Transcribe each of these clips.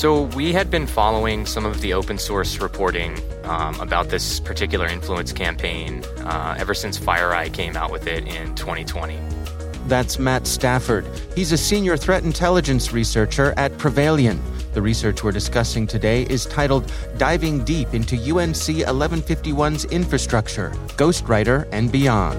So, we had been following some of the open source reporting um, about this particular influence campaign uh, ever since FireEye came out with it in 2020. That's Matt Stafford. He's a senior threat intelligence researcher at Prevailion. The research we're discussing today is titled Diving Deep into UNC 1151's Infrastructure, Ghostwriter, and Beyond.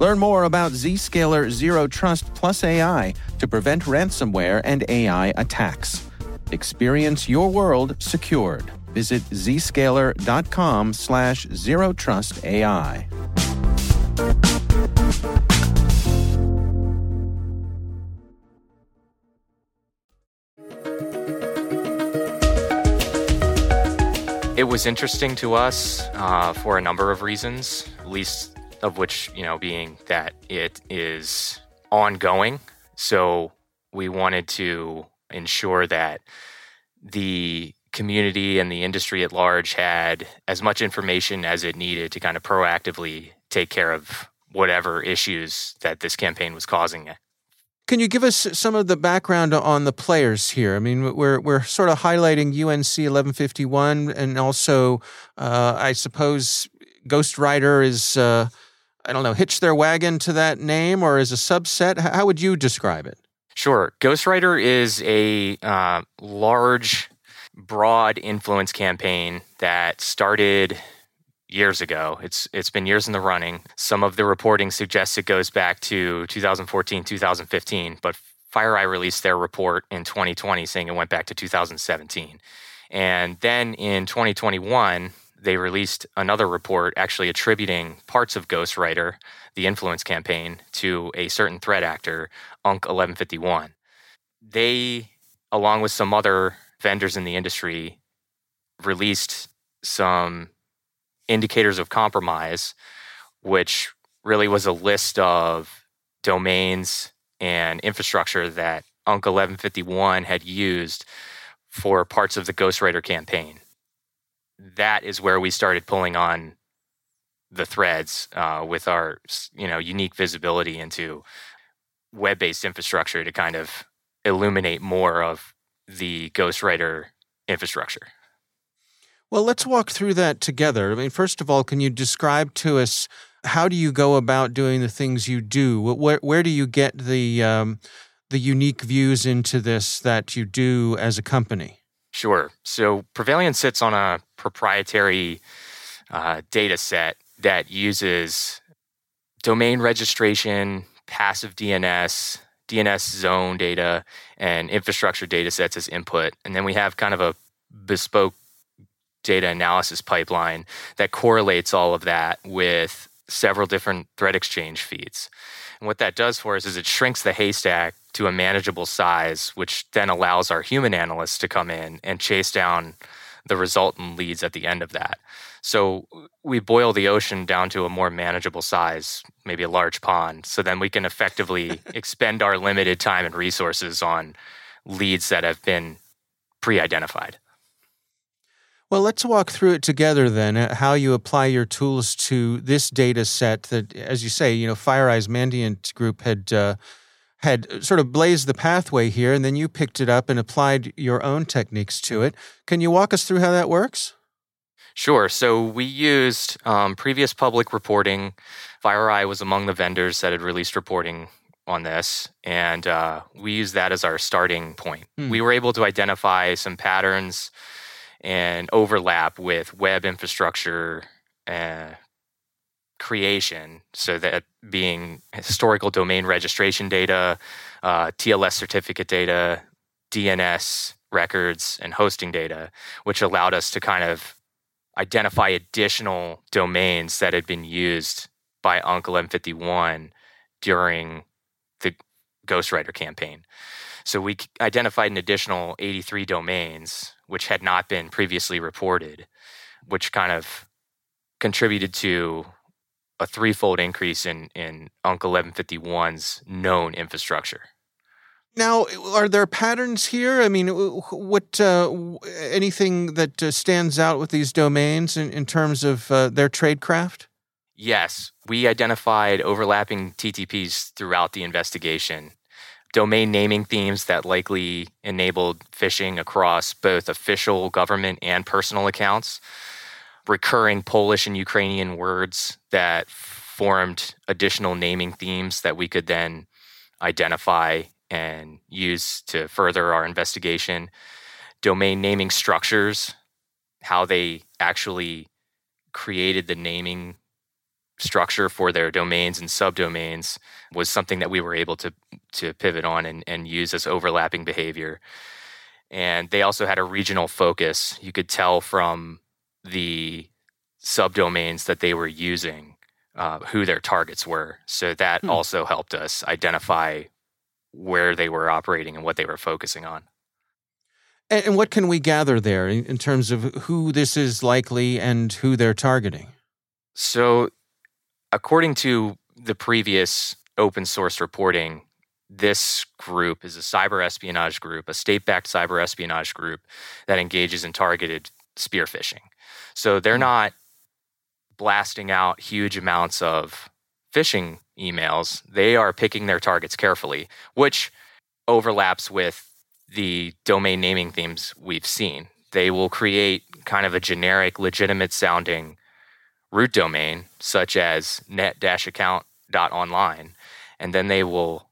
Learn more about Zscaler Zero Trust Plus AI to prevent ransomware and AI attacks. Experience your world secured. Visit zscaler.com slash zero trust AI. It was interesting to us uh, for a number of reasons, at least of which, you know, being that it is ongoing. So we wanted to ensure that the community and the industry at large had as much information as it needed to kind of proactively take care of whatever issues that this campaign was causing. Can you give us some of the background on the players here? I mean, we're we're sort of highlighting UNC 1151, and also, uh, I suppose, Ghostwriter is uh, I don't know, hitch their wagon to that name or as a subset? How would you describe it? Sure. Ghostwriter is a uh, large, broad influence campaign that started years ago. It's it's been years in the running. Some of the reporting suggests it goes back to 2014, 2015, but FireEye released their report in 2020 saying it went back to 2017. And then in 2021, they released another report actually attributing parts of Ghostwriter, the influence campaign, to a certain threat actor, UNC 1151. They, along with some other vendors in the industry, released some indicators of compromise, which really was a list of domains and infrastructure that UNC 1151 had used for parts of the Ghostwriter campaign that is where we started pulling on the threads uh, with our you know unique visibility into web-based infrastructure to kind of illuminate more of the ghostwriter infrastructure. Well let's walk through that together. I mean first of all can you describe to us how do you go about doing the things you do? Where, where do you get the um, the unique views into this that you do as a company? Sure. So Prevailion sits on a proprietary uh, data set that uses domain registration, passive DNS, DNS zone data, and infrastructure data sets as input. And then we have kind of a bespoke data analysis pipeline that correlates all of that with several different threat exchange feeds. And what that does for us is it shrinks the haystack to a manageable size, which then allows our human analysts to come in and chase down the resultant leads at the end of that. So we boil the ocean down to a more manageable size, maybe a large pond. So then we can effectively expend our limited time and resources on leads that have been pre identified. Well, let's walk through it together then. Uh, how you apply your tools to this data set that, as you say, you know, FireEye's Mandiant Group had uh, had sort of blazed the pathway here, and then you picked it up and applied your own techniques to it. Can you walk us through how that works? Sure. So we used um, previous public reporting. FireEye was among the vendors that had released reporting on this, and uh, we used that as our starting point. Hmm. We were able to identify some patterns and overlap with web infrastructure uh, creation. So that being historical domain registration data, uh, TLS certificate data, DNS records, and hosting data, which allowed us to kind of identify additional domains that had been used by UNC 1151 during the Ghostwriter campaign. So we identified an additional 83 domains which had not been previously reported, which kind of contributed to a threefold increase in, in UNC 1151's known infrastructure. Now, are there patterns here? I mean, what uh, anything that uh, stands out with these domains in, in terms of uh, their tradecraft? Yes, we identified overlapping TTPs throughout the investigation. Domain naming themes that likely enabled phishing across both official government and personal accounts. Recurring Polish and Ukrainian words that formed additional naming themes that we could then identify and use to further our investigation. Domain naming structures, how they actually created the naming structure for their domains and subdomains was something that we were able to to pivot on and, and use as overlapping behavior. And they also had a regional focus. You could tell from the subdomains that they were using uh, who their targets were. So that hmm. also helped us identify where they were operating and what they were focusing on. And, and what can we gather there in, in terms of who this is likely and who they're targeting? So, according to the previous open source reporting, this group is a cyber espionage group, a state backed cyber espionage group that engages in targeted spear phishing. So they're not blasting out huge amounts of phishing emails, they are picking their targets carefully, which overlaps with the domain naming themes we've seen. They will create kind of a generic, legitimate sounding root domain, such as net account.online, and then they will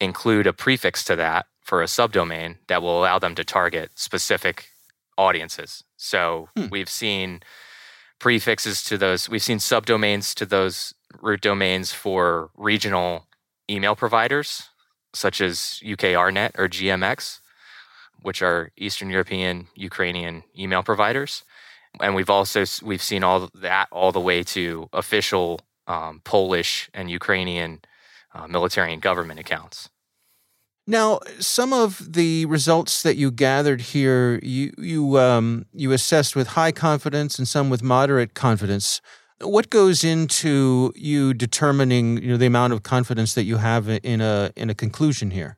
include a prefix to that for a subdomain that will allow them to target specific audiences. So hmm. we've seen prefixes to those, we've seen subdomains to those root domains for regional email providers such as UKRNet or GMX, which are Eastern European Ukrainian email providers. And we've also we've seen all that all the way to official um, Polish and Ukrainian uh, military and government accounts. Now, some of the results that you gathered here, you you um, you assessed with high confidence and some with moderate confidence. What goes into you determining you know the amount of confidence that you have in a in a conclusion here?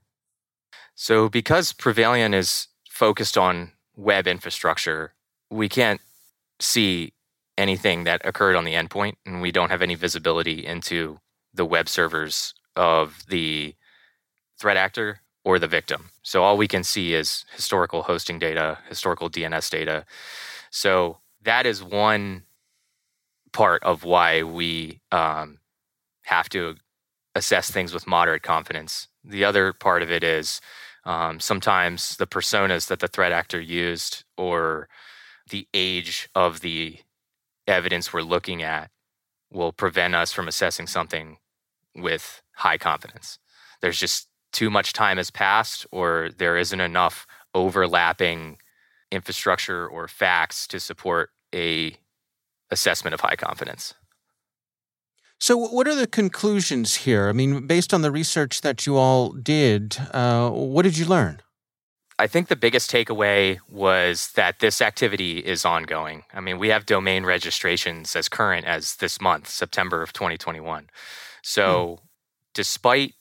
So because Prevailion is focused on web infrastructure, we can't see anything that occurred on the endpoint and we don't have any visibility into the web servers of the threat actor or the victim. So all we can see is historical hosting data, historical DNS data. So that is one part of why we um, have to assess things with moderate confidence. The other part of it is um, sometimes the personas that the threat actor used or the age of the evidence we're looking at will prevent us from assessing something with high confidence. There's just too much time has passed, or there isn't enough overlapping infrastructure or facts to support a assessment of high confidence. So, what are the conclusions here? I mean, based on the research that you all did, uh, what did you learn? I think the biggest takeaway was that this activity is ongoing. I mean, we have domain registrations as current as this month, September of 2021. So, hmm. despite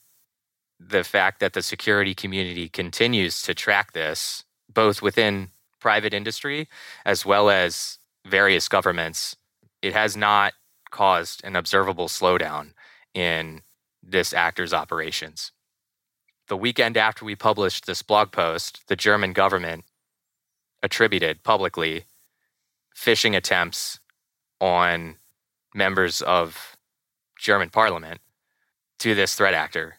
the fact that the security community continues to track this, both within private industry as well as various governments, it has not caused an observable slowdown in this actor's operations the weekend after we published this blog post, the German government attributed publicly phishing attempts on members of German parliament to this threat actor.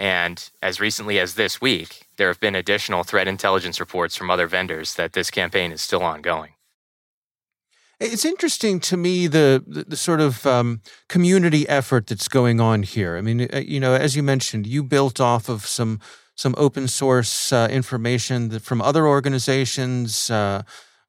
And as recently as this week, there have been additional threat intelligence reports from other vendors that this campaign is still ongoing. It's interesting to me the the, the sort of um, community effort that's going on here. I mean, uh, you know, as you mentioned, you built off of some some open source uh, information from other organizations, uh,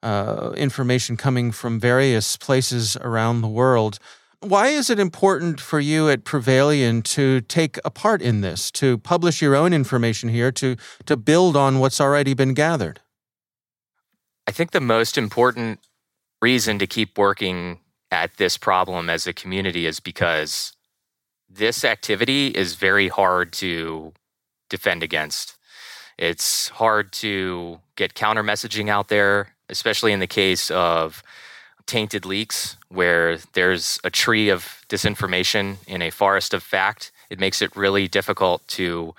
uh, information coming from various places around the world. Why is it important for you at Prevailion to take a part in this, to publish your own information here, to to build on what's already been gathered? I think the most important reason to keep working at this problem as a community is because this activity is very hard to defend against. It's hard to get counter messaging out there, especially in the case of tainted leaks, where there's a tree of disinformation in a forest of fact. It makes it really difficult to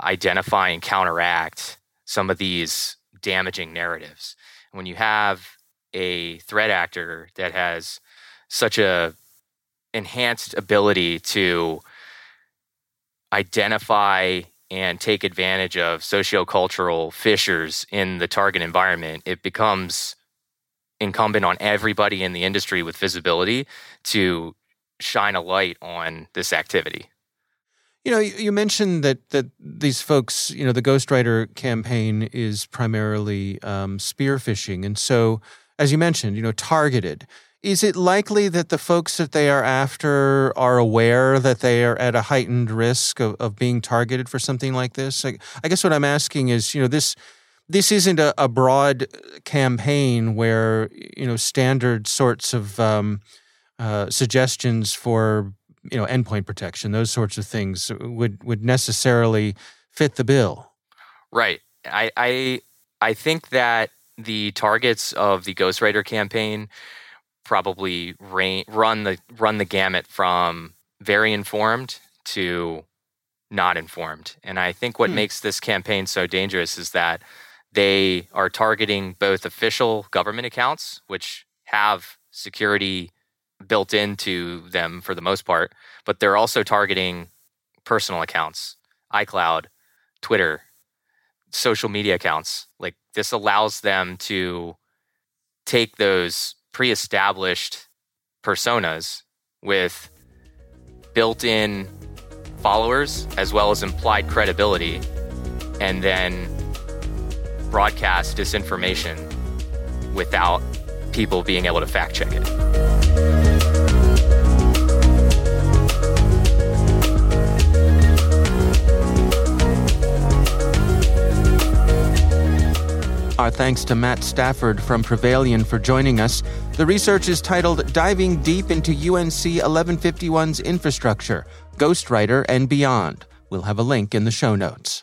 identify and counteract some of these damaging narratives. When you have a threat actor that has such a enhanced ability to identify and take advantage of sociocultural fissures in the target environment, it becomes incumbent on everybody in the industry with visibility to shine a light on this activity. You know, you mentioned that that these folks, you know, the Ghostwriter campaign is primarily um, spear phishing, and so as you mentioned, you know, targeted. Is it likely that the folks that they are after are aware that they are at a heightened risk of, of being targeted for something like this? I guess what I'm asking is, you know, this this isn't a, a broad campaign where you know standard sorts of um, uh, suggestions for you know endpoint protection, those sorts of things would would necessarily fit the bill. Right. I I I think that the targets of the Ghostwriter campaign probably rain, run the run the gamut from very informed to not informed. And I think what hmm. makes this campaign so dangerous is that they are targeting both official government accounts, which have security built into them for the most part, but they're also targeting personal accounts, iCloud, Twitter, social media accounts. Like this allows them to take those pre-established personas with built-in followers as well as implied credibility and then broadcast disinformation without people being able to fact check it. Our thanks to Matt Stafford from Prevailion for joining us. The research is titled Diving Deep into UNC 1151's Infrastructure Ghostwriter and Beyond. We'll have a link in the show notes.